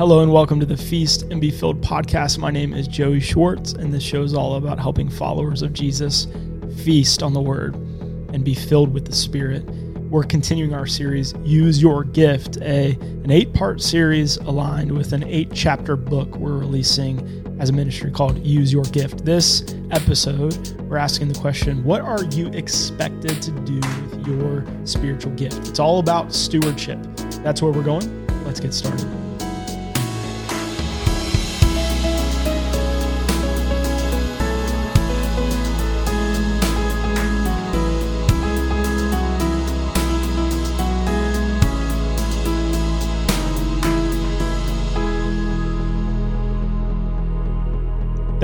Hello and welcome to the Feast and Be Filled podcast. My name is Joey Schwartz, and this show is all about helping followers of Jesus feast on the Word and be filled with the Spirit. We're continuing our series, Use Your Gift, a an eight part series aligned with an eight chapter book we're releasing as a ministry called Use Your Gift. This episode, we're asking the question What are you expected to do with your spiritual gift? It's all about stewardship. That's where we're going. Let's get started.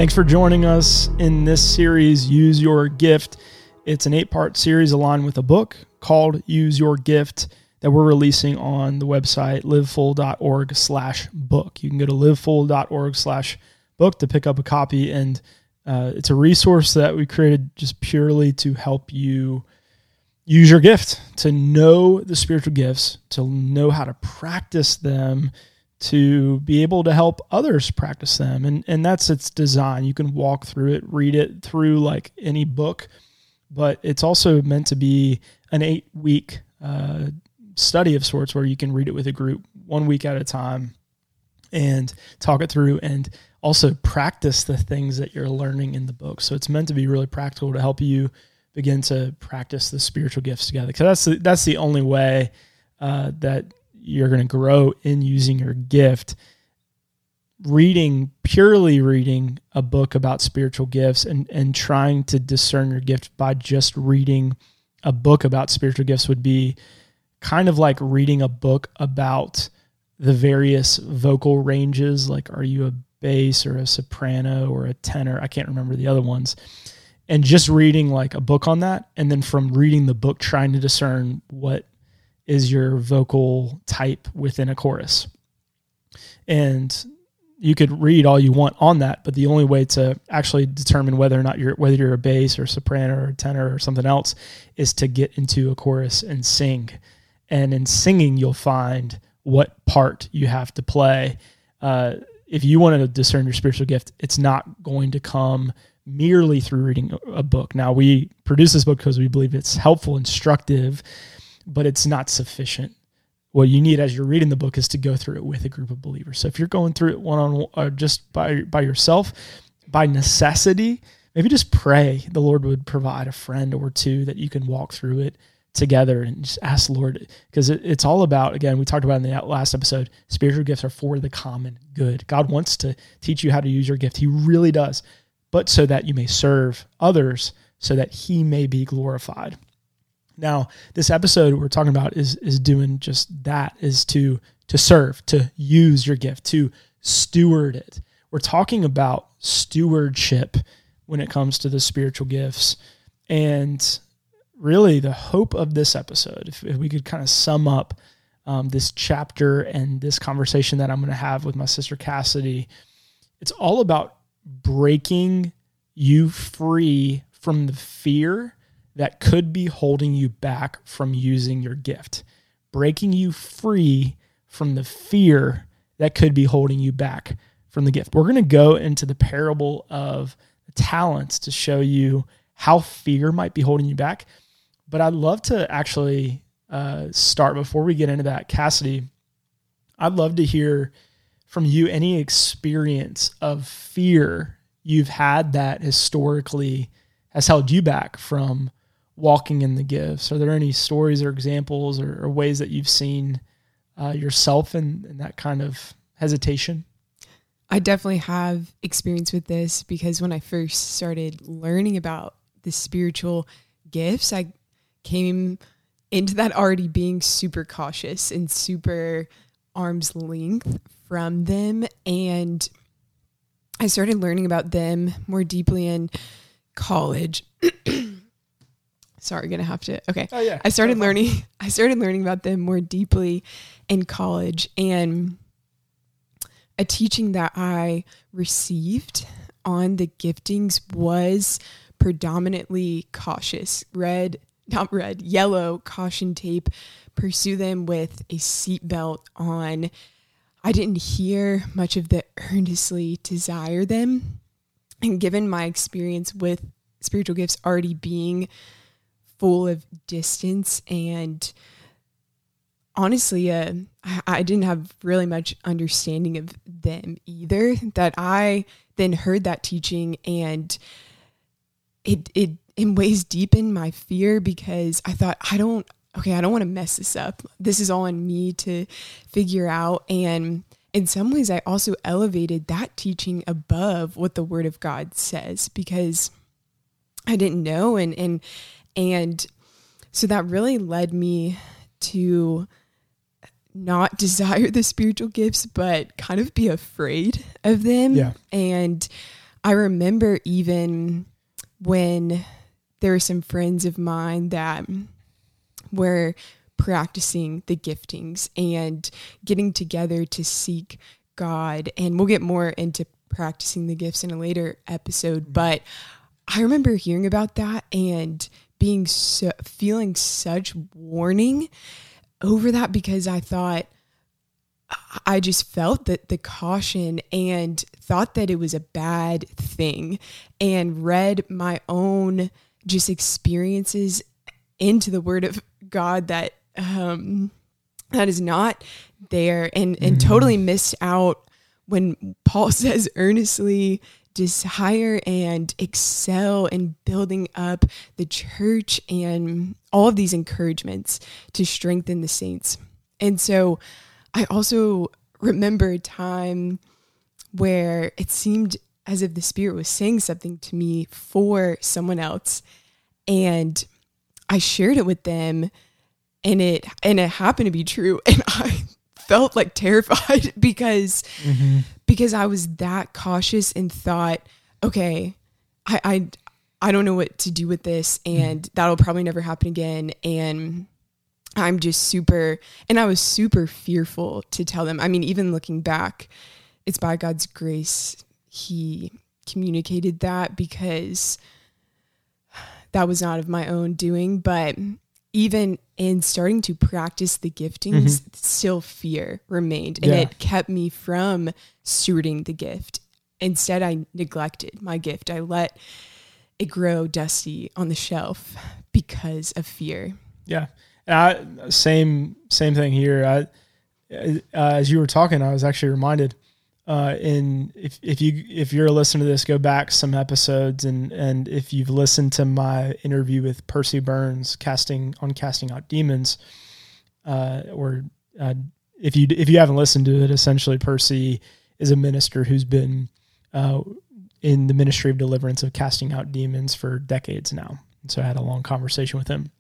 Thanks for joining us in this series, Use Your Gift. It's an eight part series aligned with a book called Use Your Gift that we're releasing on the website livefull.org slash book. You can go to livefull.org slash book to pick up a copy. And uh, it's a resource that we created just purely to help you use your gift, to know the spiritual gifts, to know how to practice them to be able to help others practice them. And, and that's its design. You can walk through it, read it through like any book, but it's also meant to be an eight week uh, study of sorts where you can read it with a group one week at a time and talk it through and also practice the things that you're learning in the book. So it's meant to be really practical to help you begin to practice the spiritual gifts together. Because that's the, that's the only way uh, that you're going to grow in using your gift. Reading purely reading a book about spiritual gifts and and trying to discern your gift by just reading a book about spiritual gifts would be kind of like reading a book about the various vocal ranges like are you a bass or a soprano or a tenor? I can't remember the other ones. And just reading like a book on that and then from reading the book trying to discern what is your vocal type within a chorus. And you could read all you want on that, but the only way to actually determine whether or not you're whether you're a bass or soprano or tenor or something else is to get into a chorus and sing. And in singing, you'll find what part you have to play. Uh, if you want to discern your spiritual gift, it's not going to come merely through reading a book. Now, we produce this book because we believe it's helpful, instructive, but it's not sufficient. What you need as you're reading the book is to go through it with a group of believers. So if you're going through it one on one or just by by yourself, by necessity, maybe just pray the Lord would provide a friend or two that you can walk through it together and just ask the Lord because it, it's all about again we talked about in the last episode spiritual gifts are for the common good. God wants to teach you how to use your gift. He really does. But so that you may serve others so that he may be glorified. Now, this episode we're talking about is is doing just that is to to serve, to use your gift, to steward it. We're talking about stewardship when it comes to the spiritual gifts. And really the hope of this episode, if, if we could kind of sum up um, this chapter and this conversation that I'm going to have with my sister Cassidy, it's all about breaking you free from the fear that could be holding you back from using your gift, breaking you free from the fear that could be holding you back from the gift. We're going to go into the parable of talents to show you how fear might be holding you back. But I'd love to actually uh, start before we get into that. Cassidy, I'd love to hear from you any experience of fear you've had that historically has held you back from walking in the gifts? Are there any stories or examples or, or ways that you've seen uh, yourself in, in that kind of hesitation? I definitely have experience with this because when I first started learning about the spiritual gifts, I came into that already being super cautious and super arm's length from them. And I started learning about them more deeply in college. sorry, gonna have to. Okay. Oh yeah. I started learning. I started learning about them more deeply in college, and a teaching that I received on the giftings was predominantly cautious. Red, not red, yellow caution tape. Pursue them with a seatbelt on. I didn't hear much of the earnestly desire them. And given my experience with spiritual gifts already being full of distance and honestly, uh, I, I didn't have really much understanding of them either. That I then heard that teaching and it it in ways deepened my fear because I thought I don't okay, I don't want to mess this up. This is all on me to figure out and in some ways I also elevated that teaching above what the word of God says because I didn't know and and and so that really led me to not desire the spiritual gifts, but kind of be afraid of them. Yeah. And I remember even when there were some friends of mine that were practicing the giftings and getting together to seek God. And we'll get more into practicing the gifts in a later episode. But I remember hearing about that and being so, feeling such warning over that because I thought I just felt that the caution and thought that it was a bad thing and read my own just experiences into the word of God that um that is not there and and mm-hmm. totally missed out when Paul says earnestly desire and excel in building up the church and all of these encouragements to strengthen the saints. And so I also remember a time where it seemed as if the Spirit was saying something to me for someone else. And I shared it with them and it and it happened to be true. And I felt like terrified because mm-hmm. because I was that cautious and thought, okay, I I I don't know what to do with this and mm-hmm. that'll probably never happen again and I'm just super and I was super fearful to tell them. I mean, even looking back, it's by God's grace he communicated that because that was not of my own doing, but even in starting to practice the giftings, mm-hmm. still fear remained. And yeah. it kept me from stewarding the gift. Instead, I neglected my gift. I let it grow dusty on the shelf because of fear. Yeah. I, same same thing here. I, uh, as you were talking, I was actually reminded uh, in if if you if you're listening to this, go back some episodes and and if you've listened to my interview with Percy Burns, casting on casting out demons, uh, or uh, if you if you haven't listened to it, essentially Percy is a minister who's been uh, in the ministry of deliverance of casting out demons for decades now. And so I had a long conversation with him.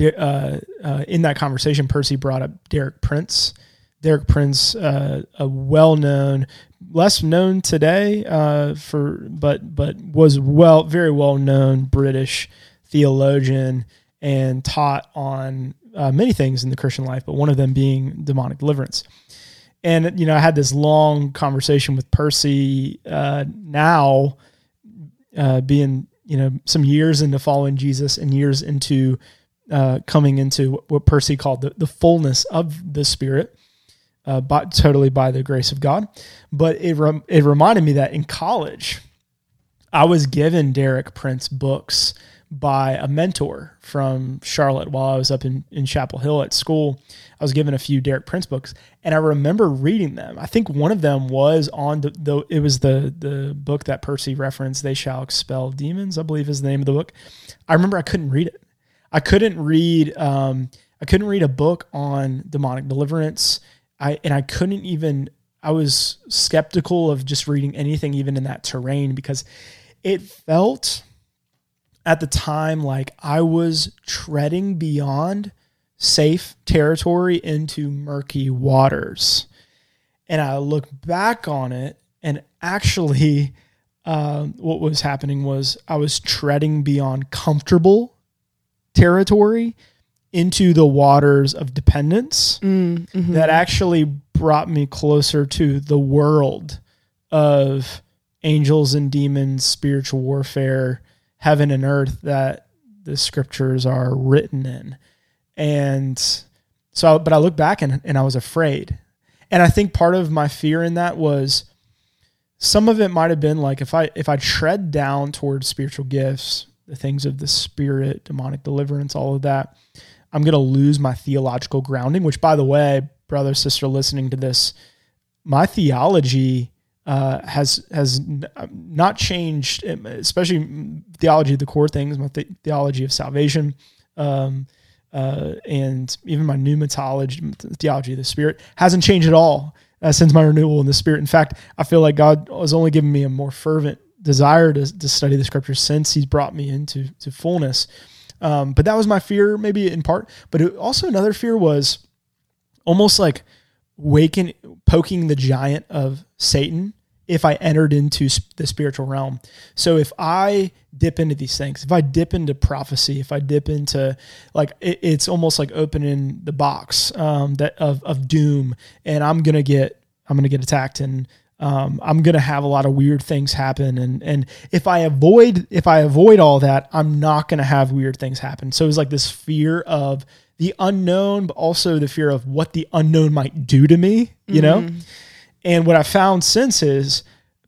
Uh, uh, in that conversation, Percy brought up Derek Prince Derek Prince, uh, a well-known, less known today, uh, for but but was well very well known British theologian and taught on uh, many things in the Christian life, but one of them being demonic deliverance. And you know, I had this long conversation with Percy. Uh, now, uh, being you know some years into following Jesus and years into uh, coming into what Percy called the, the fullness of the Spirit uh, by, totally by the grace of God. But it rem- it reminded me that in college, I was given Derek Prince books by a mentor from Charlotte while I was up in, in Chapel Hill at school. I was given a few Derek Prince books and I remember reading them. I think one of them was on the, the it was the the book that Percy referenced, They Shall Expel Demons, I believe is the name of the book. I remember I couldn't read it. I couldn't read um, I couldn't read a book on demonic deliverance I and I couldn't even I was skeptical of just reading anything even in that terrain because it felt at the time like I was treading beyond safe territory into murky waters. And I look back on it and actually um, what was happening was I was treading beyond comfortable territory into the waters of dependence mm, mm-hmm. that actually brought me closer to the world of angels and demons, spiritual warfare, heaven and earth that the scriptures are written in. And so, but I look back and, and I was afraid. and I think part of my fear in that was some of it might have been like if I if I tread down towards spiritual gifts, the things of the spirit, demonic deliverance, all of that, I'm going to lose my theological grounding, which by the way, brother, sister listening to this, my theology uh, has has not changed, especially theology of the core things, my the- theology of salvation, um, uh, and even my pneumatology, theology of the Spirit hasn't changed at all uh, since my renewal in the Spirit. In fact, I feel like God has only given me a more fervent desire to, to study the Scriptures since He's brought me into to fullness. Um, but that was my fear, maybe in part. But it, also another fear was almost like waking, poking the giant of Satan if I entered into the spiritual realm. So if I dip into these things, if I dip into prophecy, if I dip into like it, it's almost like opening the box um, that of of doom, and I'm gonna get I'm gonna get attacked and. Um, I'm gonna have a lot of weird things happen, and and if I avoid if I avoid all that, I'm not gonna have weird things happen. So it's like this fear of the unknown, but also the fear of what the unknown might do to me, you mm-hmm. know. And what I found since is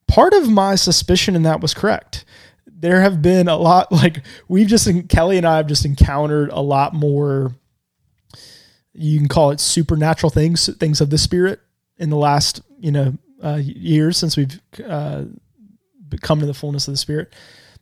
part of my suspicion in that was correct. There have been a lot, like we've just, Kelly and I have just encountered a lot more, you can call it supernatural things, things of the spirit in the last, you know, uh, years since we've uh, come to the fullness of the spirit.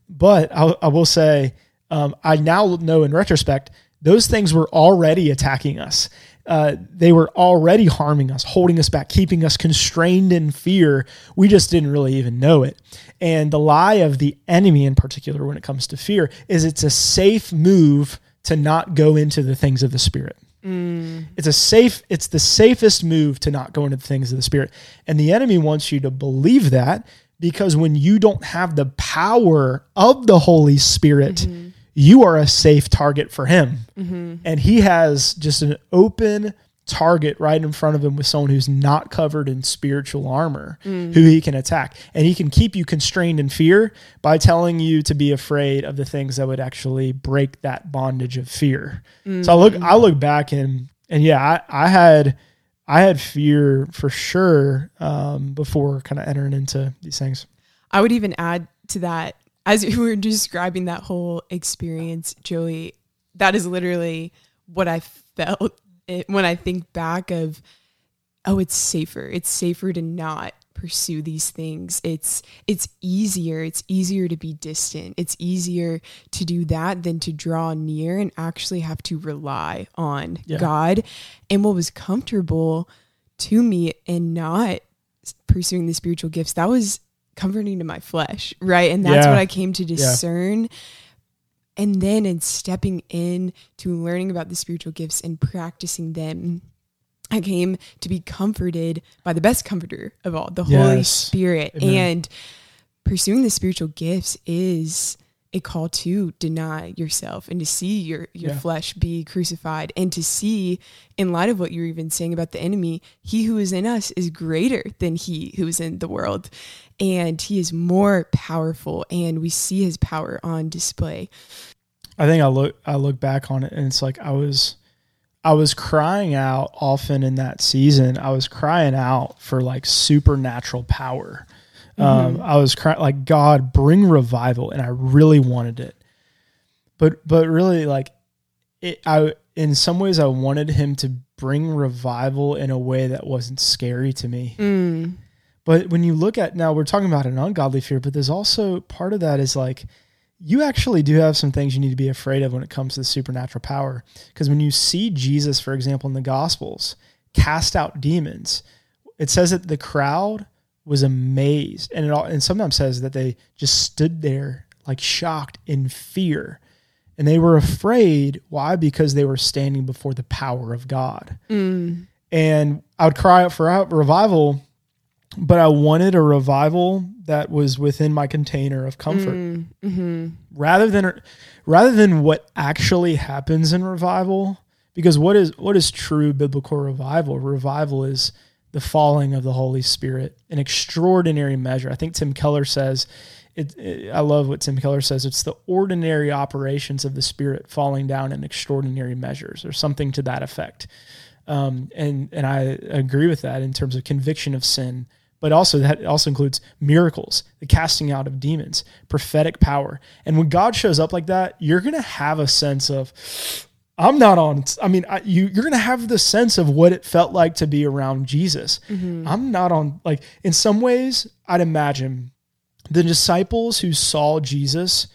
But I, I will say, um, I now know in retrospect, those things were already attacking us uh, they were already harming us, holding us back, keeping us constrained in fear. We just didn't really even know it. And the lie of the enemy, in particular, when it comes to fear, is it's a safe move to not go into the things of the spirit. Mm. It's a safe, it's the safest move to not go into the things of the spirit. And the enemy wants you to believe that because when you don't have the power of the Holy Spirit, mm-hmm you are a safe target for him. Mm-hmm. And he has just an open target right in front of him with someone who's not covered in spiritual armor mm. who he can attack and he can keep you constrained in fear by telling you to be afraid of the things that would actually break that bondage of fear mm. so i look i look back and and yeah i, I had i had fear for sure um, before kind of entering into these things i would even add to that as you were describing that whole experience, Joey, that is literally what I felt when I think back of, oh, it's safer. It's safer to not pursue these things. It's it's easier. It's easier to be distant. It's easier to do that than to draw near and actually have to rely on yeah. God. And what was comfortable to me and not pursuing the spiritual gifts, that was comforting to my flesh, right? And that's yeah. what I came to discern. Yeah. And then in stepping in to learning about the spiritual gifts and practicing them, I came to be comforted by the best comforter of all, the yes. Holy Spirit. Amen. And pursuing the spiritual gifts is a call to deny yourself and to see your your yeah. flesh be crucified and to see in light of what you're even saying about the enemy he who is in us is greater than he who is in the world. And he is more powerful and we see his power on display. I think i look i look back on it and it's like i was i was crying out often in that season. I was crying out for like supernatural power um, mm-hmm. I was crying like God, bring revival, and I really wanted it. But but really, like it, I in some ways I wanted Him to bring revival in a way that wasn't scary to me. Mm. But when you look at now, we're talking about an ungodly fear, but there's also part of that is like you actually do have some things you need to be afraid of when it comes to the supernatural power. Because when you see Jesus, for example, in the Gospels, cast out demons, it says that the crowd was amazed, and it all, and sometimes says that they just stood there like shocked in fear, and they were afraid. Why? Because they were standing before the power of God. Mm. And I would cry out for revival, but I wanted a revival that was within my container of comfort, mm. mm-hmm. rather than rather than what actually happens in revival. Because what is what is true biblical revival? Revival is the falling of the Holy Spirit, an extraordinary measure. I think Tim Keller says, it, it, I love what Tim Keller says. It's the ordinary operations of the Spirit falling down in extraordinary measures, or something to that effect. Um, and and I agree with that in terms of conviction of sin, but also that also includes miracles, the casting out of demons, prophetic power. And when God shows up like that, you're gonna have a sense of, I'm not on. I mean, I, you you're gonna have the sense of what it felt like to be around Jesus. Mm-hmm. I'm not on. Like in some ways, I'd imagine the disciples who saw Jesus.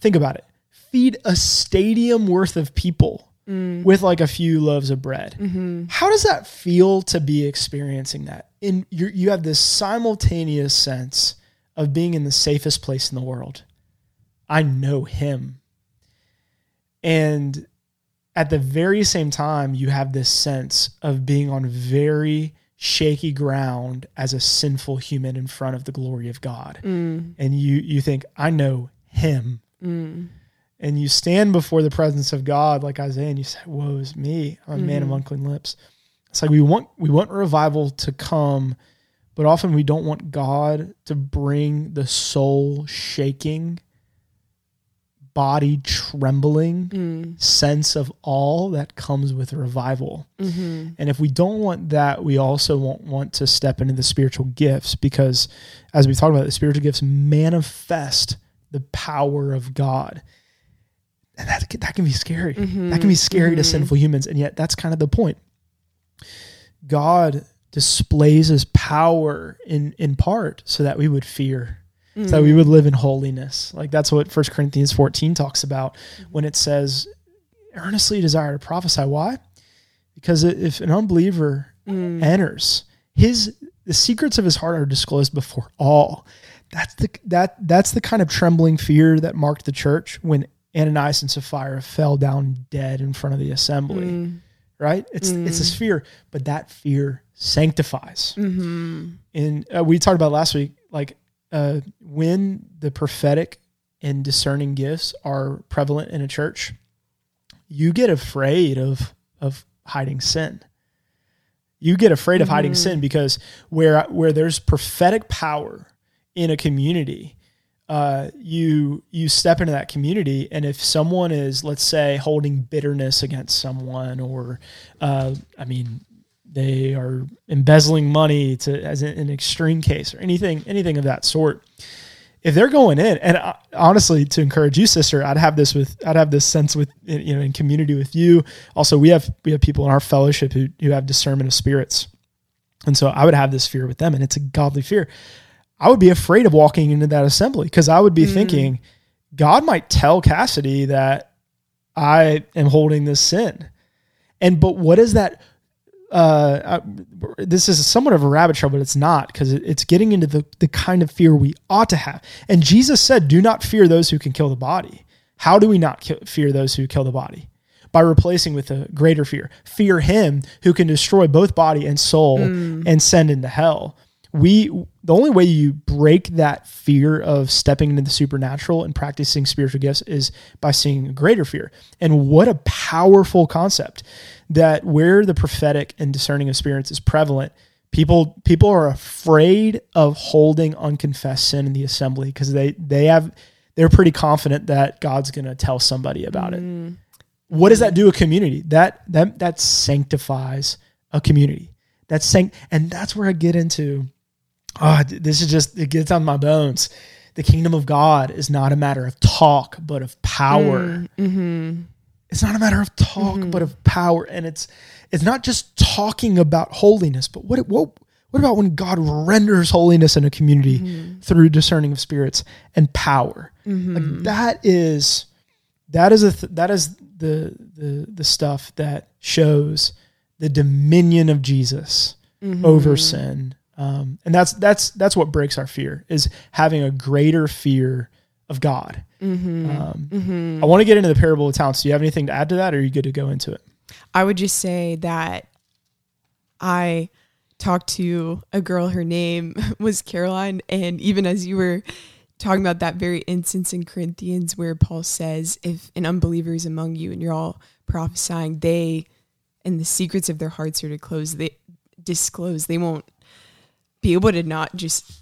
Think about it. Feed a stadium worth of people mm. with like a few loaves of bread. Mm-hmm. How does that feel to be experiencing that? In you, you have this simultaneous sense of being in the safest place in the world. I know Him, and at the very same time, you have this sense of being on very shaky ground as a sinful human in front of the glory of God. Mm. And you you think, I know him. Mm. And you stand before the presence of God like Isaiah and you say, Woe is me, I'm a man of mm. unclean lips. It's like we want we want revival to come, but often we don't want God to bring the soul shaking body trembling mm. sense of all that comes with revival. Mm-hmm. And if we don't want that, we also won't want to step into the spiritual gifts because, as we've talked about, the spiritual gifts manifest the power of God. And that, can- that can be scary. Mm-hmm. That can be scary to mm-hmm. sinful humans. And yet, that's kind of the point. God displays his power in, in part so that we would fear Mm. so that we would live in holiness. Like that's what 1 Corinthians 14 talks about mm-hmm. when it says, earnestly desire to prophesy. Why? Because if an unbeliever mm. enters, his the secrets of his heart are disclosed before all. That's the that that's the kind of trembling fear that marked the church when Ananias and Sapphira fell down dead in front of the assembly. Mm. Right? It's it's this fear, but that fear sanctifies. Mm-hmm. And uh, we talked about last week, like uh, when the prophetic and discerning gifts are prevalent in a church, you get afraid of of hiding sin. You get afraid of hiding sin because where where there's prophetic power in a community, uh, you you step into that community, and if someone is, let's say, holding bitterness against someone, or uh, I mean, they are embezzling money to as an, extreme case or anything anything of that sort. If they're going in and honestly to encourage you sister i'd have this with i'd have this sense with you know in community with you. Also we have we have people in our fellowship who, who have discernment of spirits. And so i would have this fear with them and it's a godly fear. I would be afraid of walking into that assembly because i would be mm. thinking god might tell cassidy that i am holding this sin. And but what is that uh, I, this is somewhat of a rabbit trail, but it's not because it, it's getting into the, the kind of fear we ought to have. And Jesus said, Do not fear those who can kill the body. How do we not fear those who kill the body? By replacing with a greater fear. Fear him who can destroy both body and soul and send into hell. We the only way you break that fear of stepping into the supernatural and practicing spiritual gifts is by seeing a greater fear. And what a powerful concept that where the prophetic and discerning of spirits is prevalent, people people are afraid of holding unconfessed sin in the assembly because they they have they're pretty confident that God's going to tell somebody about it. Mm. What does that do a community? That that that sanctifies a community. That's sanct and that's where I get into oh, this is just it gets on my bones. The kingdom of God is not a matter of talk, but of power. Mm, mm-hmm. It's not a matter of talk, but mm-hmm. of power. And it's it's not just talking about holiness, but what what what about when God renders holiness in a community mm-hmm. through discerning of spirits and power? Like mm-hmm. that is that is a th- that is the the the stuff that shows the dominion of Jesus over sin. Um, and that's that's that's what breaks our fear is having a greater fear of God. Um, I want to get into the parable of talents. Do you have anything to add to that, or are you good to go into it? I would just say that I talked to a girl, her name was Caroline, and even as you were talking about that very instance in Corinthians where Paul says, if an unbeliever is among you and you're all prophesying, they and the secrets of their hearts are to close, they disclose, they won't be able to not just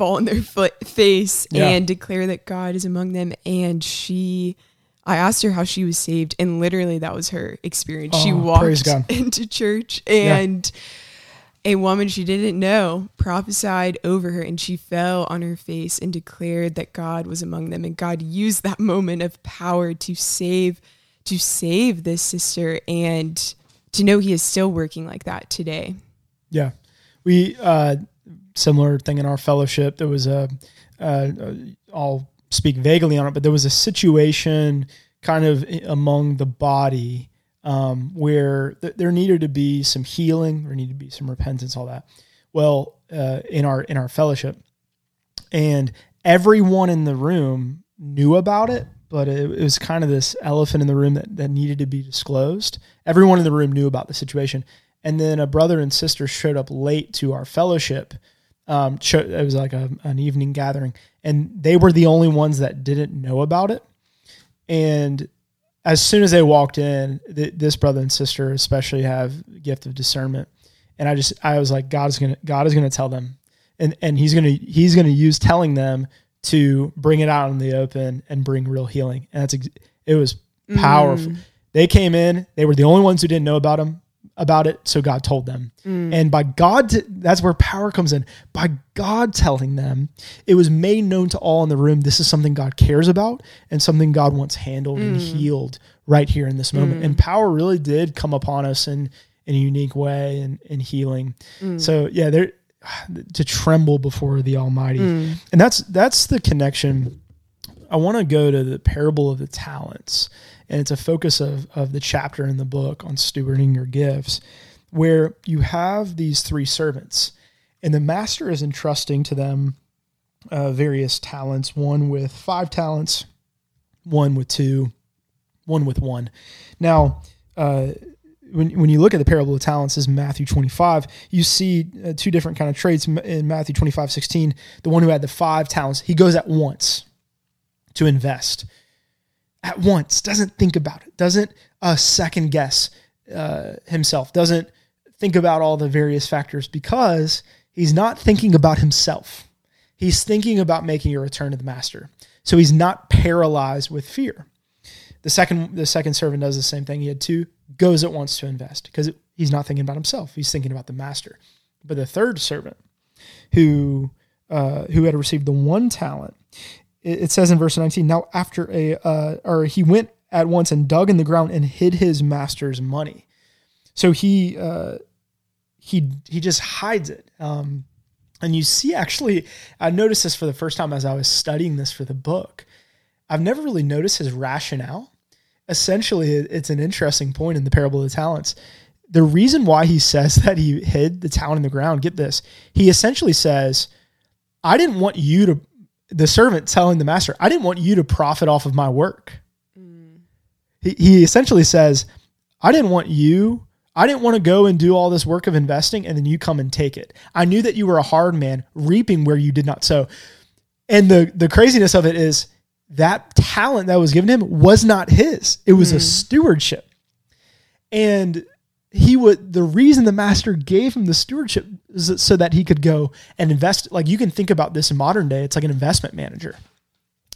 fall on their foot face Yeah. and declare that God is among them. And she I asked her how she was saved, and literally that was her experience. she Oh, praise walked into church, and a woman she didn't know prophesied over her, and she fell on her face and declared that God was among them, and God used that moment of power to save, to save this sister, and to know He is still working like that today. Yeah, we uh, similar thing in our fellowship. There was a uh, I'll speak vaguely on it, but there was a situation kind of among the body um, where th- there needed to be some healing, there needed to be some repentance, all that. Well, uh, in our in our fellowship, and everyone in the room knew about it, but it, it was kind of this elephant in the room that, that needed to be disclosed. Everyone in the room knew about the situation. And then a brother and sister showed up late to our fellowship. Um, it was like a, an evening gathering, and they were the only ones that didn't know about it. And as soon as they walked in, th- this brother and sister especially have gift of discernment. And I just, I was like, God is gonna, God is gonna tell them, and and He's gonna, He's gonna use telling them to bring it out in the open and bring real healing. And that's, ex- it was powerful. They came in, they were the only ones who didn't know about him about it, so God told them. Mm. And by God, that's where power comes in. By God telling them, it was made known to all in the room. This is something God cares about and something God wants handled and mm. healed right here in this moment. And mm. power really did come upon us in in a unique way and in healing. So yeah, there to tremble before the Almighty, and that's that's the connection. I want to go to the parable of the talents, and it's a focus of of the chapter in the book on stewarding your gifts, where you have these three servants, and the master is entrusting to them uh, various talents. One with five talents, one with two, one with one. Now, uh, when, when you look at the parable of talents is Matthew 25, you see uh, two different kind of traits in Matthew 25, 16. The one who had the five talents, he goes at once to invest at once, doesn't think about it, doesn't uh, second guess uh, himself, doesn't think about all the various factors because he's not thinking about himself. He's thinking about making a return to the master. So he's not paralyzed with fear. The second the second servant does the same thing. He had two, goes at once to invest because he's not thinking about himself. He's thinking about the master. But the third servant, who uh, who had received the one talent, it, says in verse 19, now after a uh, or he went at once and dug in the ground and hid his master's money. So he uh, he he just hides it. Um, and you see, actually, I noticed this for the first time as I was studying this for the book. I've never really noticed his rationale. Essentially, it's an interesting point in the parable of the talents. The reason why he says that he hid the talent in the ground, get this, he essentially says, I didn't want you to, the servant telling the master, I didn't want you to profit off of my work. Mm. He, he essentially says, I didn't want you, I didn't want to go and do all this work of investing and then you come and take it. I knew that you were a hard man, reaping where you did not sow. And the, the craziness of it is that talent that was given him was not his, it was a mm. stewardship. And he would the reason the master gave him the stewardship is so that he could go and invest like you can think about this in modern day it's like an investment manager.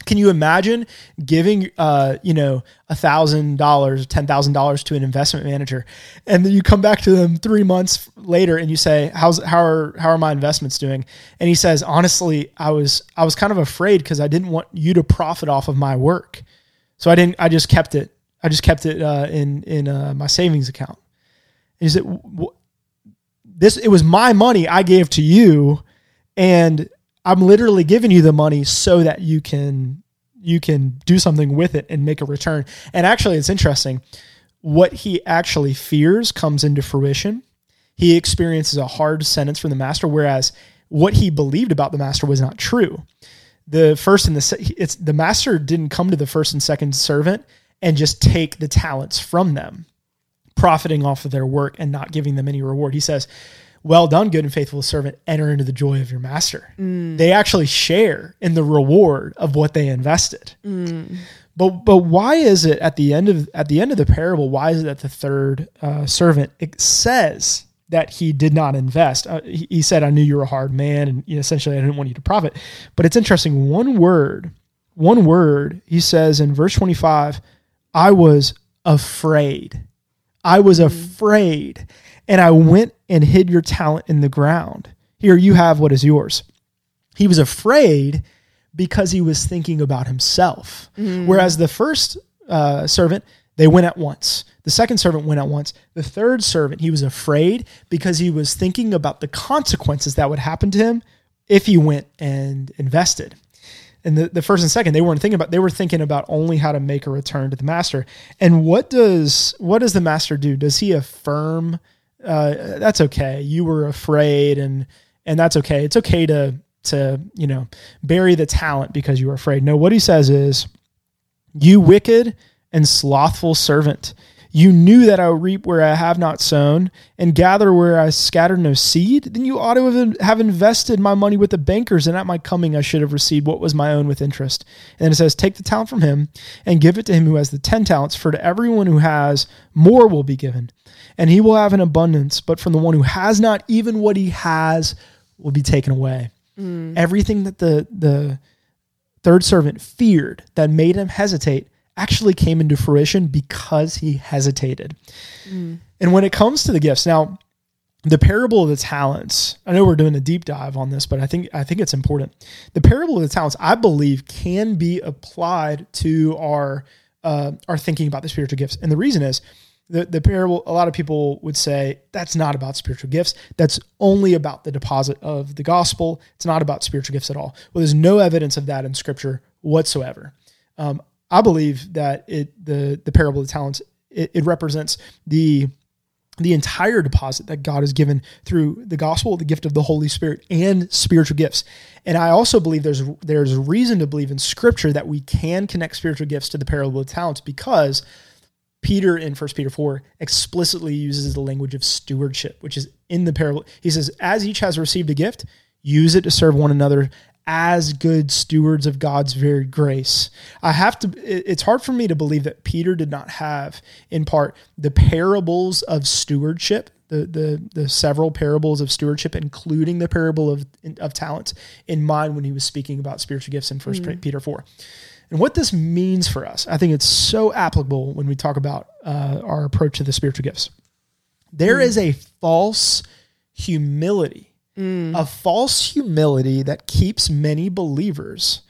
Can you imagine giving uh you know a thousand dollars ten thousand dollars to an investment manager and then you come back to them three months later and you say how's how are how are my investments doing? And he says honestly i was i was kind of afraid because i didn't want you to profit off of my work. So i didn't i just kept it i just kept it uh, in in uh, my savings account he said, "This it was my money I gave to you, and I'm literally giving you the money so that you can you can do something with it and make a return." And actually, it's interesting. What he actually fears comes into fruition. He experiences a hard sentence from the master, whereas what he believed about the master was not true. The first and the it's the master didn't come to the first and second servant and just take the talents from them profiting off of their work and not giving them any reward. He says, Well done, good and faithful servant, enter into the joy of your master. They actually share in the reward of what they invested. But but why is it at the end of at the end of the parable? Why is it that the third uh, servant it says that he did not invest? Uh, he, he said, "I knew you were a hard man, and you know, essentially, I didn't want you to profit." But it's interesting. One word, one word. He says in verse twenty five, I was afraid. I was afraid. And I went and hid your talent in the ground. Here, you have what is yours. He was afraid because he was thinking about himself. Whereas the first uh, servant, they went at once. The second servant went at once. The third servant, he was afraid because he was thinking about the consequences that would happen to him if he went and invested. And the, the first and second, they weren't thinking about. They were thinking about only how to make a return to the master. And what does what does the master do? Does he affirm? Uh, that's okay. You were afraid, and and that's okay. It's okay to to you know bury the talent because you were afraid. No, what he says is, you wicked and slothful servant. You knew that I would reap where I have not sown and gather where I scattered no seed. Then you ought to have- invested my money with the bankers, and at my coming I should have received what was my own with interest. And then it says, Take the talent from him and give it to him who has the ten talents, for to everyone who has, more will be given, and he will have an abundance. But from the one who has not, even what he has will be taken away. Mm. Everything that the the third servant feared that made him hesitate actually came into fruition because he hesitated. And when it comes to the gifts, now the parable of the talents, I know we're doing a deep dive on this, but I think I think it's important. The parable of the talents, I believe, can be applied to our uh, our thinking about the spiritual gifts. And the reason is the, the parable, a lot of people would say that's not about spiritual gifts. That's only about the deposit of the gospel. It's not about spiritual gifts at all. Well, there's no evidence of that in scripture whatsoever. Um, I believe that it the the parable of the talents it, it represents the the entire deposit that God has given through the gospel, the gift of the Holy Spirit, and spiritual gifts. And I also believe there's there's reason to believe in Scripture that we can connect spiritual gifts to the parable of the talents because Peter in 1 Peter 4 explicitly uses the language of stewardship, which is in the parable. He says, As each has received a gift, use it to serve one another as good stewards of God's varied grace. I have to, it's hard for me to believe that Peter did not have, in part, the parables of stewardship. The, the the several parables of stewardship, including the parable of of talents, in mind when he was speaking about spiritual gifts in First Peter four. And what this means for us, I think it's so applicable when we talk about uh, our approach to the spiritual gifts. There is a false humility, a false humility that keeps many believers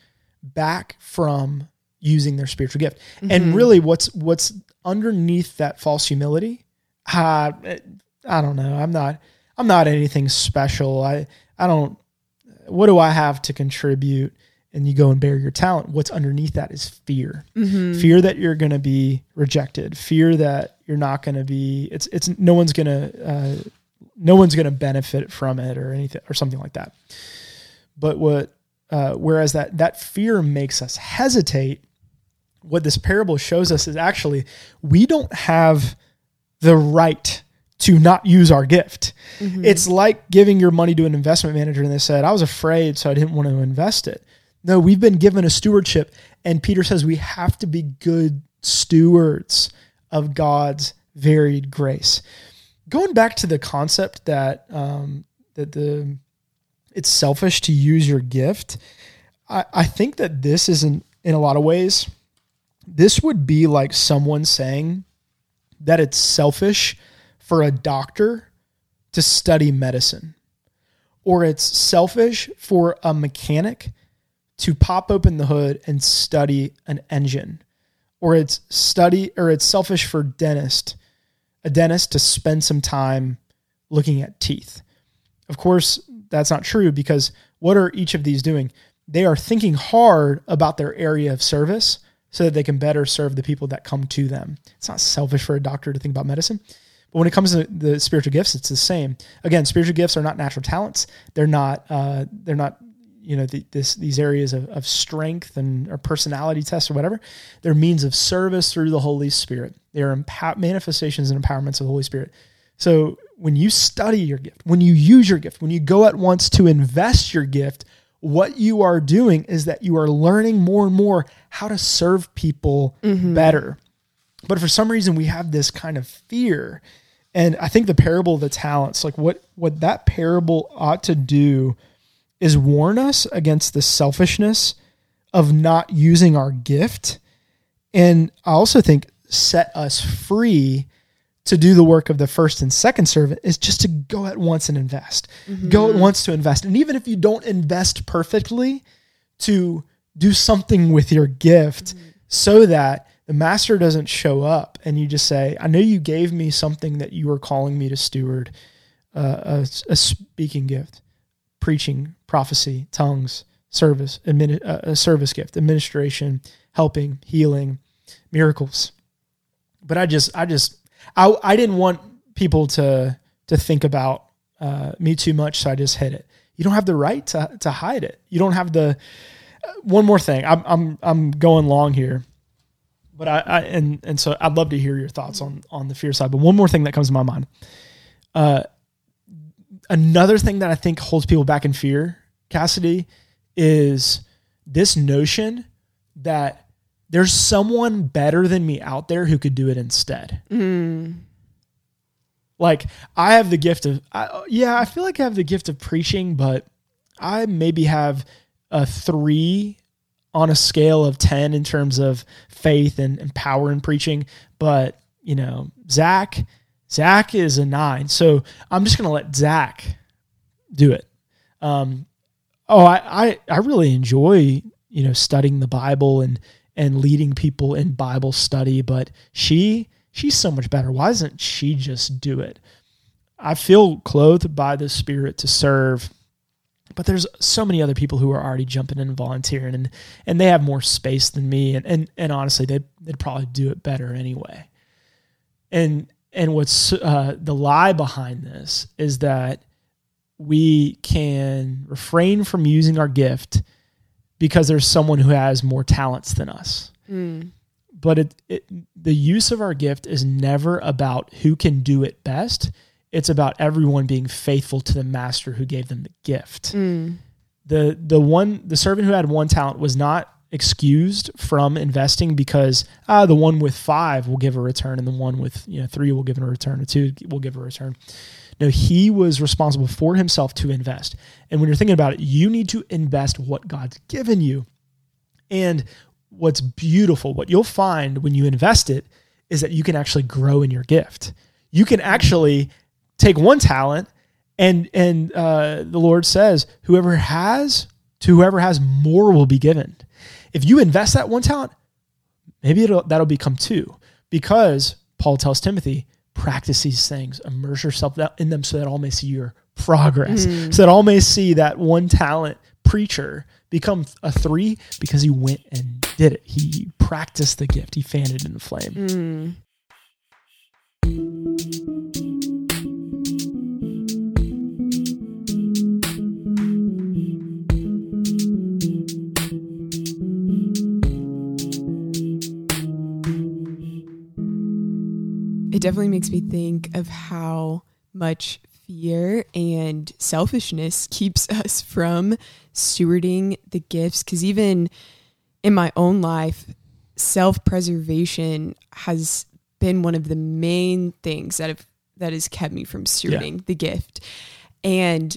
back from using their spiritual gift. And really, what's what's underneath that false humility? Uh, I don't know. I'm not. I'm not anything special. I I don't. What do I have to contribute? And you go and bear your talent. What's underneath that is fear. Fear that you're going to be rejected. Fear that you're not going to be. It's it's no one's going to. Uh, no one's going to benefit from it or anything or something like that. But what uh, whereas that that fear makes us hesitate, what this parable shows us is actually we don't have the right to not use our gift. It's like giving your money to an investment manager and they said, I was afraid, so I didn't want to invest it. No, we've been given a stewardship, and Peter says we have to be good stewards of God's varied grace. Going back to the concept that um, that the it's selfish to use your gift, I, I think that this isn't in a lot of ways. This would be like someone saying that it's selfish for a doctor to study medicine, or it's selfish for a mechanic to pop open the hood and study an engine, or it's study or it's selfish for dentist, a dentist to spend some time looking at teeth. Of course, that's not true because what are each of these doing? They are thinking hard about their area of service so that they can better serve the people that come to them. It's not selfish for a doctor to think about medicine. But when it comes to the spiritual gifts, it's the same. Again, spiritual gifts are not natural talents. They're not. Uh, they're not. You know, the, this these areas of, of strength and or personality tests or whatever. They're means of service through the Holy Spirit. They are empow- manifestations and empowerments of the Holy Spirit. So when you study your gift, when you use your gift, when you go at once to invest your gift, what you are doing is that you are learning more and more how to serve people mm-hmm. better. But for some reason, we have this kind of fear. And I think the parable of the talents, like what what that parable ought to do is warn us against the selfishness of not using our gift. And I also think set us free to do the work of the first and second servant is just to go at once and invest. Mm-hmm. Go at once to invest. And even if you don't invest perfectly, to do something with your gift mm-hmm. so that the master doesn't show up and you just say, I know you gave me something that you were calling me to steward uh, a, a, speaking gift, preaching, prophecy, tongues, service, admin, uh, a service gift, administration, helping, healing, miracles. But I just, I just, I, I didn't want people to to think about uh, me too much, so I just hid it. You don't have the right to to hide it. You don't have the. Uh, one more thing, I'm I'm I'm going long here, but I, I and and so I'd love to hear your thoughts on on the fear side. But one more thing that comes to my mind. Uh, another thing that I think holds people back in fear, Cassidy, is this notion that there's someone better than me out there who could do it instead. Mm. Like I have the gift of, I, yeah, I feel like I have the gift of preaching, but I maybe have a three on a scale of 10 in terms of faith and, and power in preaching. But, you know, Zach, Zach is a nine. So I'm just going to let Zach do it. Um, oh, I, I, I really enjoy, you know, studying the Bible and, and leading people in Bible study, but she she's so much better. Why doesn't she just do it? I feel clothed by the Spirit to serve, but there's so many other people who are already jumping in and volunteering, and and they have more space than me, and and, and honestly, they they'd probably do it better anyway. And and what's uh, the lie behind this is that we can refrain from using our gift because there's someone who has more talents than us. Mm. But it, it, the use of our gift is never about who can do it best. It's about everyone being faithful to the master who gave them the gift. Mm. The the one the servant who had one talent was not excused from investing because ah, the one with five will give a return and the one with you know three will give a return or two will give a return. No, he was responsible for himself to invest. And when you're thinking about it, you need to invest what God's given you. And what's beautiful, what you'll find when you invest it is that you can actually grow in your gift. You can actually take one talent and and uh, the Lord says, whoever has to whoever has more will be given. If you invest that one talent, maybe that'll become two because Paul tells Timothy, practice these things, immerse yourself in them so that all may see your progress, mm. so that all may see that one talent preacher become a three because he went and did it. He practiced the gift, he fanned it in the flame. Mm. Definitely makes me think of how much fear and selfishness keeps us from stewarding the gifts. Because even in my own life, self preservation has been one of the main things that have that has kept me from stewarding yeah. the gift. And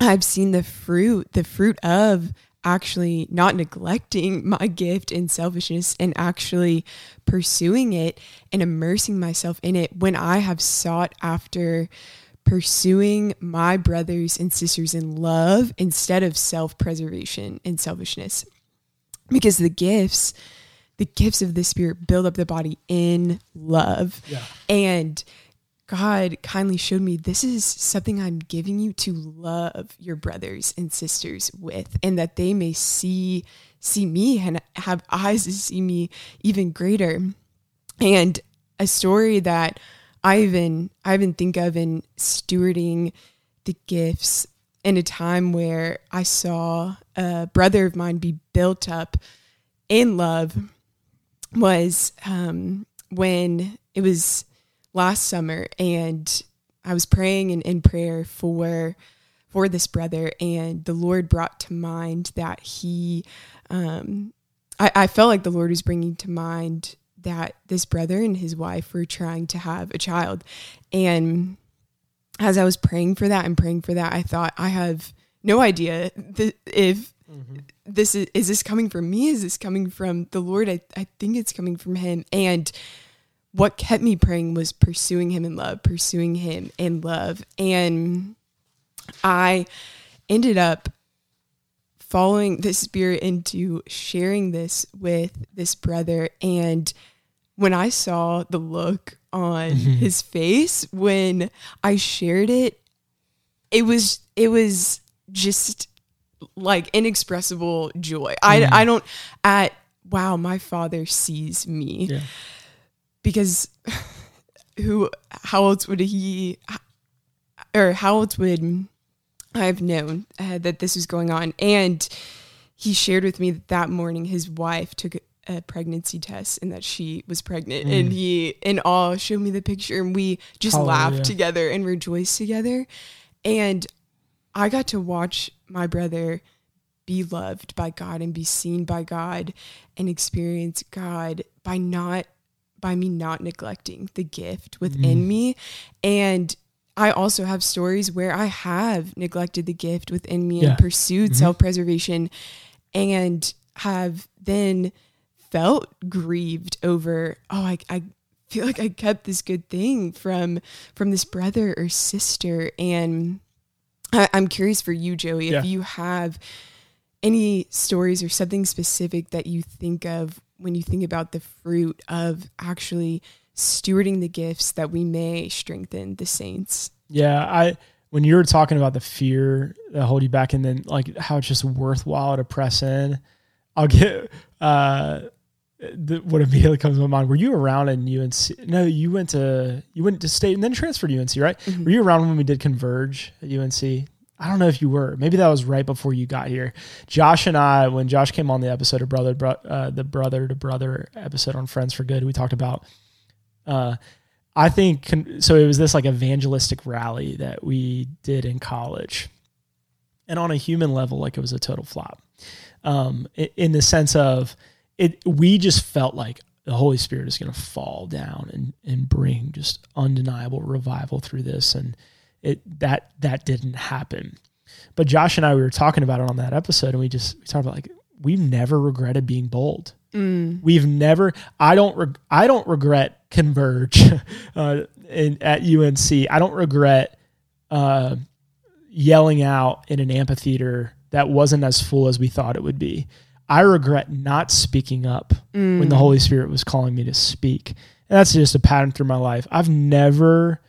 I've seen the fruit, the fruit of actually not neglecting my gift and selfishness and actually pursuing it and immersing myself in it when I have sought after pursuing my brothers and sisters in love instead of self preservation and selfishness. Because the gifts, the gifts of the Spirit build up the body in love. Yeah. And God kindly showed me this is something I'm giving you to love your brothers and sisters with, and that they may see see me and have eyes to see me even greater. And a story that I even I even think of in stewarding the gifts in a time where I saw a brother of mine be built up in love was um, when it was last summer and I was praying in, in prayer for for this brother and the Lord brought to mind that he um, I, I felt like the Lord was bringing to mind that this brother and his wife were trying to have a child. And as I was praying for that and praying for that, I thought I have no idea th- if mm-hmm. this is is this coming from me? Is this coming from the Lord? I, I think it's coming from him. And what kept me praying was pursuing him in love, pursuing him in love. And I ended up following the spirit into sharing this with this brother and when I saw the look on mm-hmm. his face when I shared it, it was it was just like inexpressible joy. Mm-hmm. I I don't at wow, my father sees me. Yeah. Because who how else would he or how else would I've known uh, that this was going on and he shared with me that that morning his wife took a pregnancy test and that she was pregnant mm. and he in awe showed me the picture and we just Hallelujah. laughed together and rejoiced together and i got to watch my brother be loved by god and be seen by god and experience god by not by me not neglecting the gift within mm. me and I also have stories where I have neglected the gift within me yeah. and pursued mm-hmm. self preservation and have then felt grieved over oh I, I feel like I kept this good thing from from this brother or sister and I, am curious for you Joey yeah. if you have any stories or something specific that you think of when you think about the fruit of actually stewarding the gifts that we may strengthen the saints yeah I when you were talking about the fear that hold you back and then like how it's just worthwhile to press in I'll get uh the, what immediately comes to my mind. Were you around in UNC? No, you went to you went to state and then transferred to UNC, right? Mm-hmm. Were you around when we did Converge at UNC? I don't know if you were. Maybe that was right before you got here. Josh and I, when Josh came on the episode of brother, bro, uh, the brother to brother episode on Friends for Good, we talked about. Uh, I think so. It was this like evangelistic rally that we did in college, and on a human level, like it was a total flop. Um, in the sense of it we just felt like the Holy Spirit is going to fall down and and bring just undeniable revival through this, and it that that didn't happen. But Josh and I we were talking about it on that episode, and we just we talked about like we've never regretted being bold. Mm. We've never. I don't. Reg, I don't regret Converge uh, in, at UNC. I don't regret uh, yelling out in an amphitheater that wasn't as full as we thought it would be. I regret not speaking up mm. when the mm. Holy Spirit was calling me to speak. And that's just a pattern through my life. I've never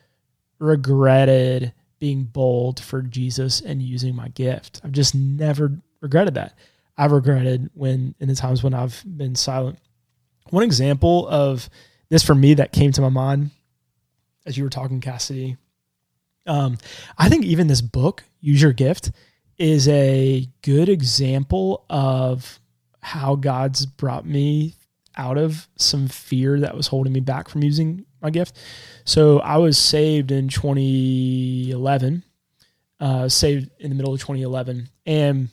regretted being bold for Jesus and using my gift. I've just never regretted that. I've regretted when in the times when I've been silent. One example of this for me that came to my mind as you were talking, Cassidy. Um, I think even this book, Use Your Gift, is a good example of how God's brought me out of some fear that was holding me back from using my gift. So I was saved in 2011, uh, saved in the middle of 2011. And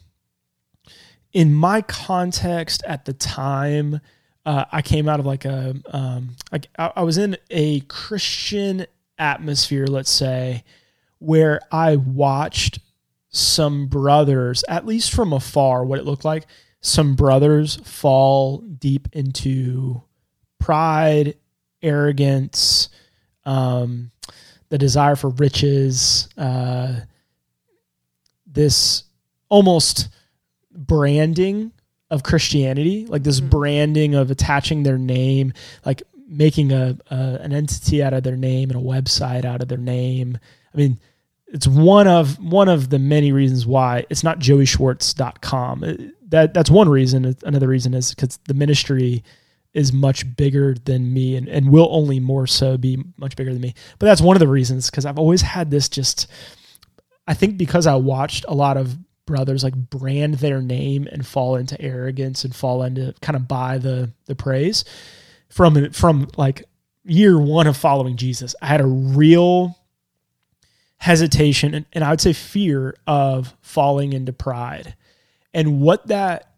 in my context at the time, uh, I came out of like a, um, I, I was in a Christian atmosphere, let's say, where I watched some brothers, at least from afar, what it looked like some brothers fall deep into pride, arrogance, um, the desire for riches, uh, this almost branding of Christianity, like this mm-hmm. branding of attaching their name, like making a, a, an entity out of their name and a website out of their name. I mean, it's one of one of the many reasons why it's not joeyschwartz.com. It, that that's one reason. Another reason is because the ministry is much bigger than me and, and will only more so be much bigger than me. But that's one of the reasons because I've always had this just I think because I watched a lot of brothers like brand their name and fall into arrogance and fall into kind of buy the the praise from from like year one of following Jesus. I had a real hesitation and, and I would say fear of falling into pride and what that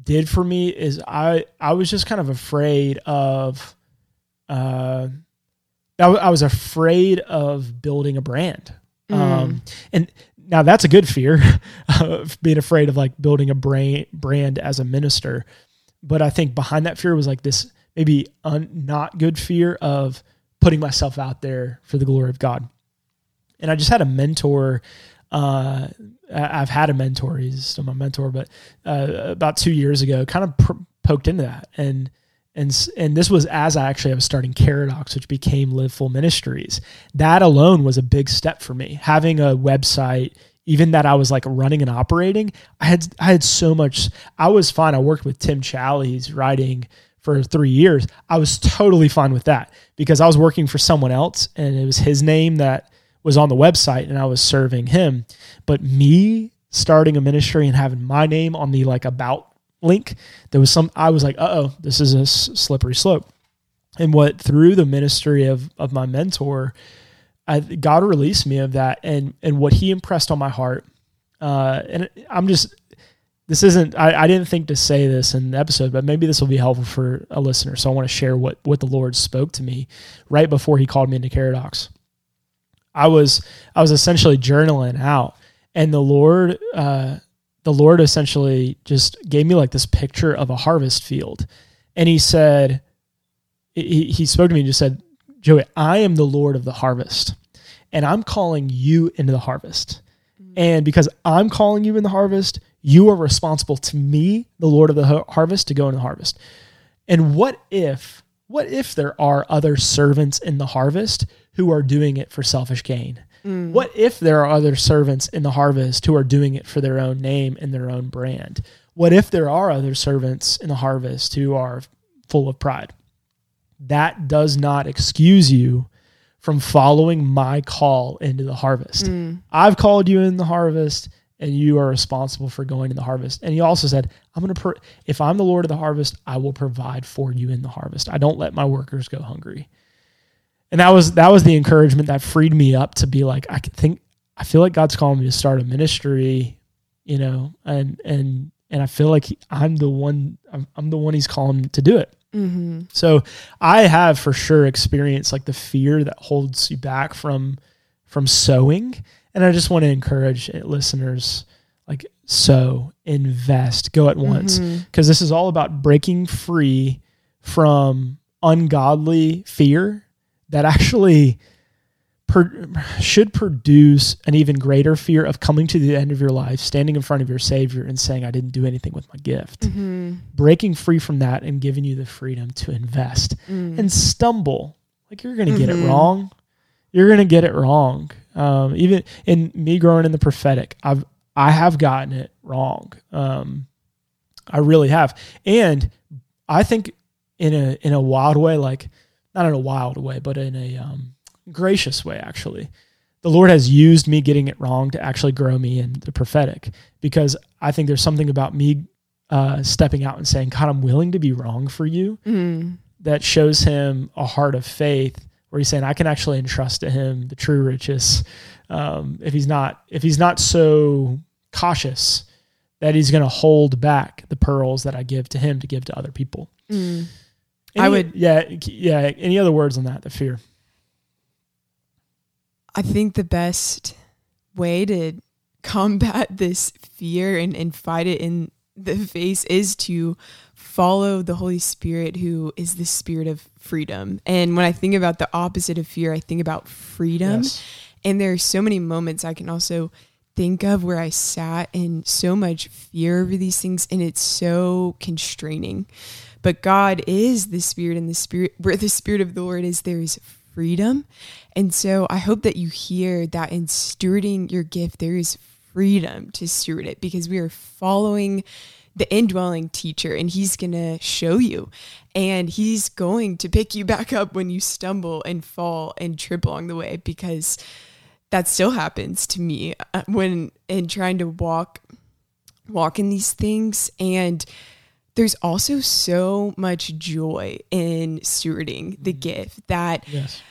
did for me is I I was just kind of afraid of uh I, I was afraid of building a brand. Mm. Um and now that's a good fear of being afraid of like building a brain brand as a minister. But I think behind that fear was like this maybe un, not good fear of putting myself out there for the glory of God. And I just had a mentor. Uh, I've had a mentor. He's still my mentor, but uh, about two years ago, kind of pr- poked into that, and and and this was as I actually was starting Caradox, which became Live Full Ministries. That alone was a big step for me. Having a website, even that I was like running and operating, I had I had so much. I was fine. I worked with Tim Challies He's writing for three years. I was totally fine with that because I was working for someone else, and it was his name that was on the website, and I was serving him. But me starting a ministry and having my name on the like about link, there was some, I was like, uh oh, this is a slippery slope. And what through the ministry of, of my mentor, I, God released me of that. And, and what he impressed on my heart, uh, and I'm just, this isn't, I, I didn't think to say this in the episode, but maybe this will be helpful for a listener. So I want to share what, what the Lord spoke to me right before he called me into Caradox. I was, I was essentially journaling out and the Lord, uh, the Lord essentially just gave me like this picture of a harvest field. And he said, he, he spoke to me and just said, Joey, I am the Lord of the harvest, and I'm calling you into the harvest. Mm-hmm. And because I'm calling you in the harvest, you are responsible to me, the Lord of the harvest, to go into the harvest. And what if, what if there are other servants in the harvest who are doing it for selfish gain? Mm. What if there are other servants in the harvest who are doing it for their own name and their own brand? What if there are other servants in the harvest who are full of pride? That does not excuse you from following my call into the harvest. Mm. I've called you in the harvest and you are responsible for going in the harvest. And he also said, I'm going to, pro- if I'm the Lord of the harvest, I will provide for you in the harvest. I don't let my workers go hungry and that was that was the encouragement that freed me up to be like I think I feel like God's calling me to start a ministry, you know, and and and I feel like he, I'm the one I'm, I'm, the one He's calling to do it. Mm-hmm. So I have for sure experienced like the fear that holds you back from from sowing, and I just want to encourage listeners like sow, invest, go at once, because mm-hmm. this is all about breaking free from ungodly fear that actually per, should produce an even greater fear of coming to the end of your life, standing in front of your Savior and saying, I didn't do anything with my gift. Mm-hmm. Breaking free from that and giving you the freedom to invest mm. and stumble. Like you're going to mm-hmm. get it mm-hmm. wrong. You're going to get it wrong. Um, even in me growing in the prophetic, I've, I have gotten it wrong. Um, I really have. And I think in a, in a wild way, like, not in a wild way, but in a um, gracious way, actually. The Lord has used me getting it wrong to actually grow me in the prophetic because I think there's something about me uh, stepping out and saying, God, I'm willing to be wrong for you. Mm. That shows him a heart of faith where he's saying, I can actually entrust to him the true riches. Um, if he's not, if he's not so cautious that he's going to hold back the pearls that I give to him to give to other people. Mm. Any, I would. Yeah, yeah. Any other words on that? The fear. I think the best way to combat this fear and, and fight it in the face is to follow the Holy Spirit, who is the spirit of freedom. And when I think about the opposite of fear, I think about freedom. Yes. And there are so many moments I can also think of where I sat in so much fear over these things, and it's so constraining. But God is the spirit, and the spirit where the spirit of the Lord is, there is freedom. And so I hope that you hear that in stewarding your gift, there is freedom to steward it because we are following the indwelling teacher and he's going to show you and he's going to pick you back up when you stumble and fall and trip along the way because that still happens to me uh, when in trying to walk walk in these things and there's also so much joy in stewarding the mm-hmm. gift that yes.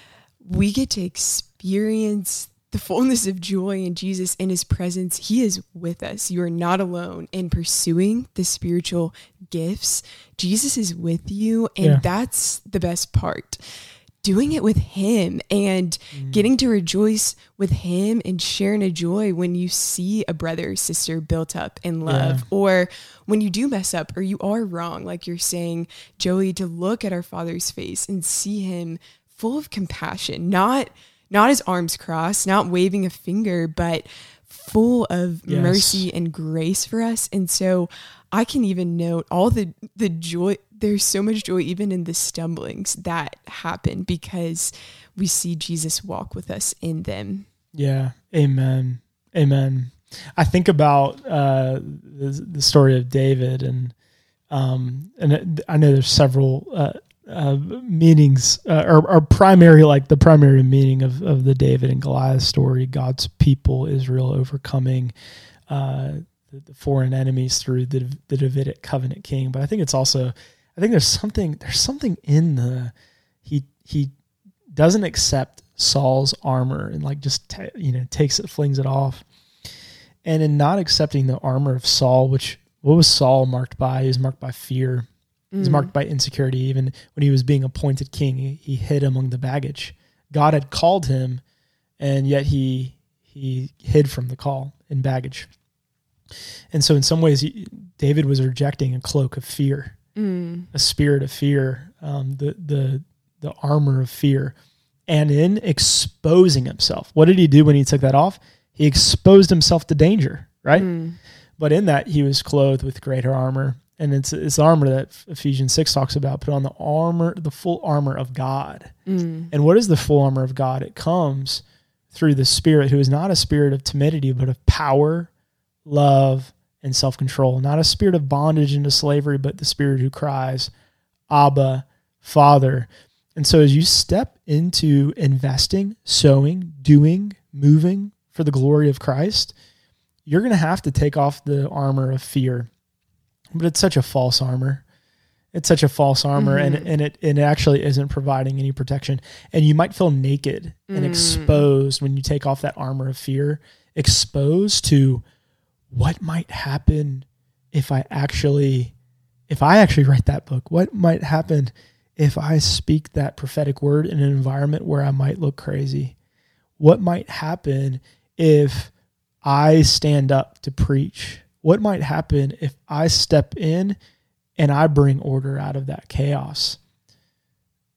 we get to experience the fullness of joy in Jesus in his presence. He is with us. You are not alone in pursuing the spiritual gifts. Jesus is with you, and yeah. that's the best part. Doing it with him and mm. getting to rejoice with him and sharing a joy when you see a brother or sister built up in love Yeah. or when you do mess up or you are wrong like you're saying joey to look at our father's face and see him full of compassion not not his arms crossed not waving a finger but full of Yes. mercy and grace for us and so i can even note all the the joy there's so much joy even in the stumblings that happen because we see jesus walk with us in them Yeah. Amen. Amen. I think about uh, the, the story of David, and um, and I know there's several uh, uh, meanings, uh, or primary, like the primary meaning of, of the David and Goliath story. God's people, Israel, overcoming uh, the, the foreign enemies through the the Davidic covenant king. But I think it's also, I think there's something there's something in the he he doesn't accept Saul's armor and like just ta you know takes it flings it off. And in not accepting the armor of Saul, which what was Saul marked by? He was marked by fear. Was marked by insecurity. Even when he was being appointed king, he, he hid among the baggage. God had called him, and yet he he hid from the call in baggage. And so, in some ways, he, David was rejecting a cloak of fear Mm. a spirit of fear, um, the the the armor of fear, and in exposing himself. What did he do when he took that off? He exposed himself to danger, right? Mm. But in that, he was clothed with greater armor, and it's it's armor that Ephesians six talks about. Put on the armor, the full armor of God. Mm. And what is the full armor of God? It comes through the Spirit, who is not a spirit of timidity, but of power, love, and self control. Not a spirit of bondage into slavery, but the spirit who cries, Abba, Father. And so as you step into investing, sowing, doing, moving for the glory of Christ, you're going to have to take off the armor of fear. But it's such a false armor. It's such a false armor, and mm-hmm. and it and it actually isn't providing any protection. And you might feel naked and mm. exposed when you take off that armor of fear, exposed to what might happen if I actually if I actually write that book. What might happen if I speak that prophetic word in an environment where I might look crazy? What might happen if I stand up to preach? What might happen if I step in and I bring order out of that chaos?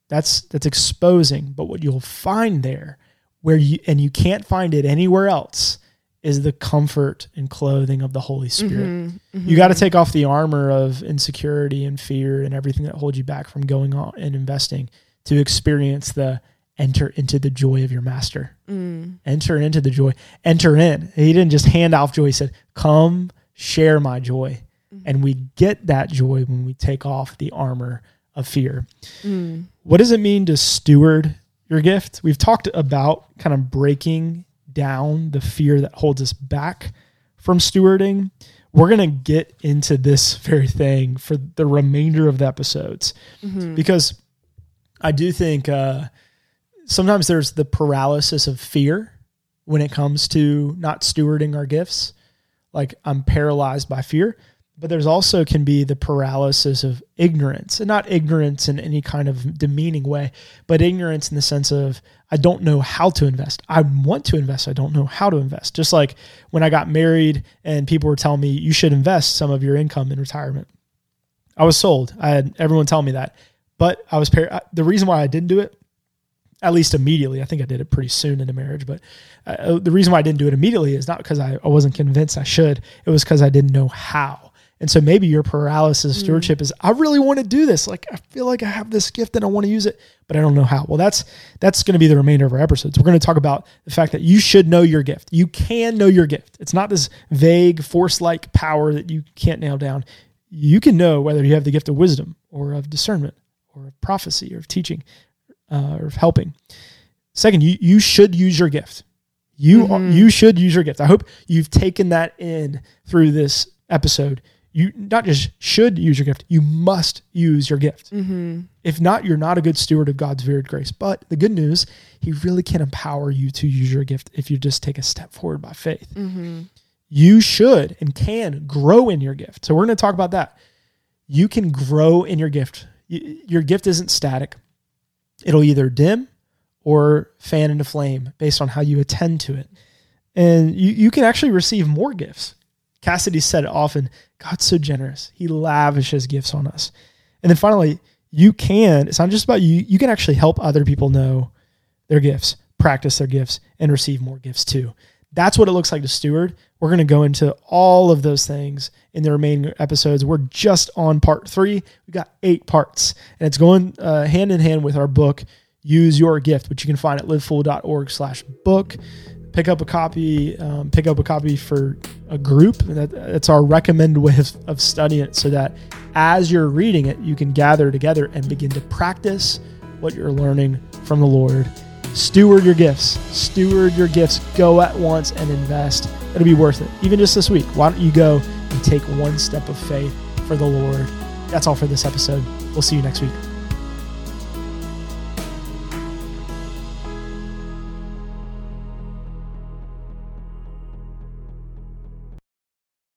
That's that's exposing, but what you'll find there where you and you can't find it anywhere else is the comfort and clothing of the Holy Spirit. Mhm. You got to take off the armor of insecurity and fear and everything that holds you back from going on and investing to experience the enter into the joy of your master. Mm. Enter into the joy. Enter in. He didn't just hand off joy. He said, "Come share my joy." And we get that joy when we take off the armor of fear. Mm. What does it mean to steward your gift? We've talked about kind of breaking down the fear that holds us back from stewarding. We're going to get into this very thing for the remainder of the episodes because I do think uh, sometimes there's the paralysis of fear when it comes to not stewarding our gifts. Like I'm paralyzed by fear, but there's also can be the paralysis of ignorance and not ignorance in any kind of demeaning way, but ignorance in the sense of I don't know how to invest. I want to invest. I don't know how to invest. Just like when I got married and people were telling me you should invest some of your income in retirement. I was sold. I had everyone tell me that, but I was par- the reason why I didn't do it at least immediately. I think I did it pretty soon in the marriage, but uh, the reason why I didn't do it immediately is not because I, I wasn't convinced I should. It was because I didn't know how. And so maybe your paralysis of stewardship is I really want to do this. Like I feel like I have this gift and I want to use it, but I don't know how. Well, that's that's going to be the remainder of our episodes. We're going to talk about the fact that you should know your gift. You can know your gift. It's not this vague force-like power that you can't nail down. You can know whether you have the gift of wisdom or of discernment or of prophecy or of teaching uh, or helping. Second, you you should use your gift. You are, you should use your gift. I hope you've taken that in through this episode. You not just should use your gift, you must use your gift. Mm-hmm. If not, you're not a good steward of God's varied grace. But the good news, He really can empower you to use your gift if you just take a step forward by faith. Mm-hmm. You should and can grow in your gift. So we're going to talk about that. You can grow in your gift. Y- Your gift isn't static. It'll either dim or fan into flame based on how you attend to it. And you, you can actually receive more gifts. Cassidy said it often God's so generous, He lavishes gifts on us. And then finally, you can, it's not just about you, you can actually help other people know their gifts, practice their gifts, and receive more gifts too. That's what it looks like to steward. We're going to go into all of those things in the remaining episodes. We're just on part three. We've got eight parts, and it's going uh, hand in hand with our book, Use Your Gift, which you can find at livefull.org slash book. Pick up a copy, um, pick up a copy for a group. That, that's our recommended way of, of studying it so that as you're reading it, you can gather together and begin to practice what you're learning from the Lord Steward your gifts. Steward your gifts. Go at once and invest. It'll be worth it. Even just this week, why don't you go and take one step of faith for the Lord? That's all for this episode. We'll see you next week.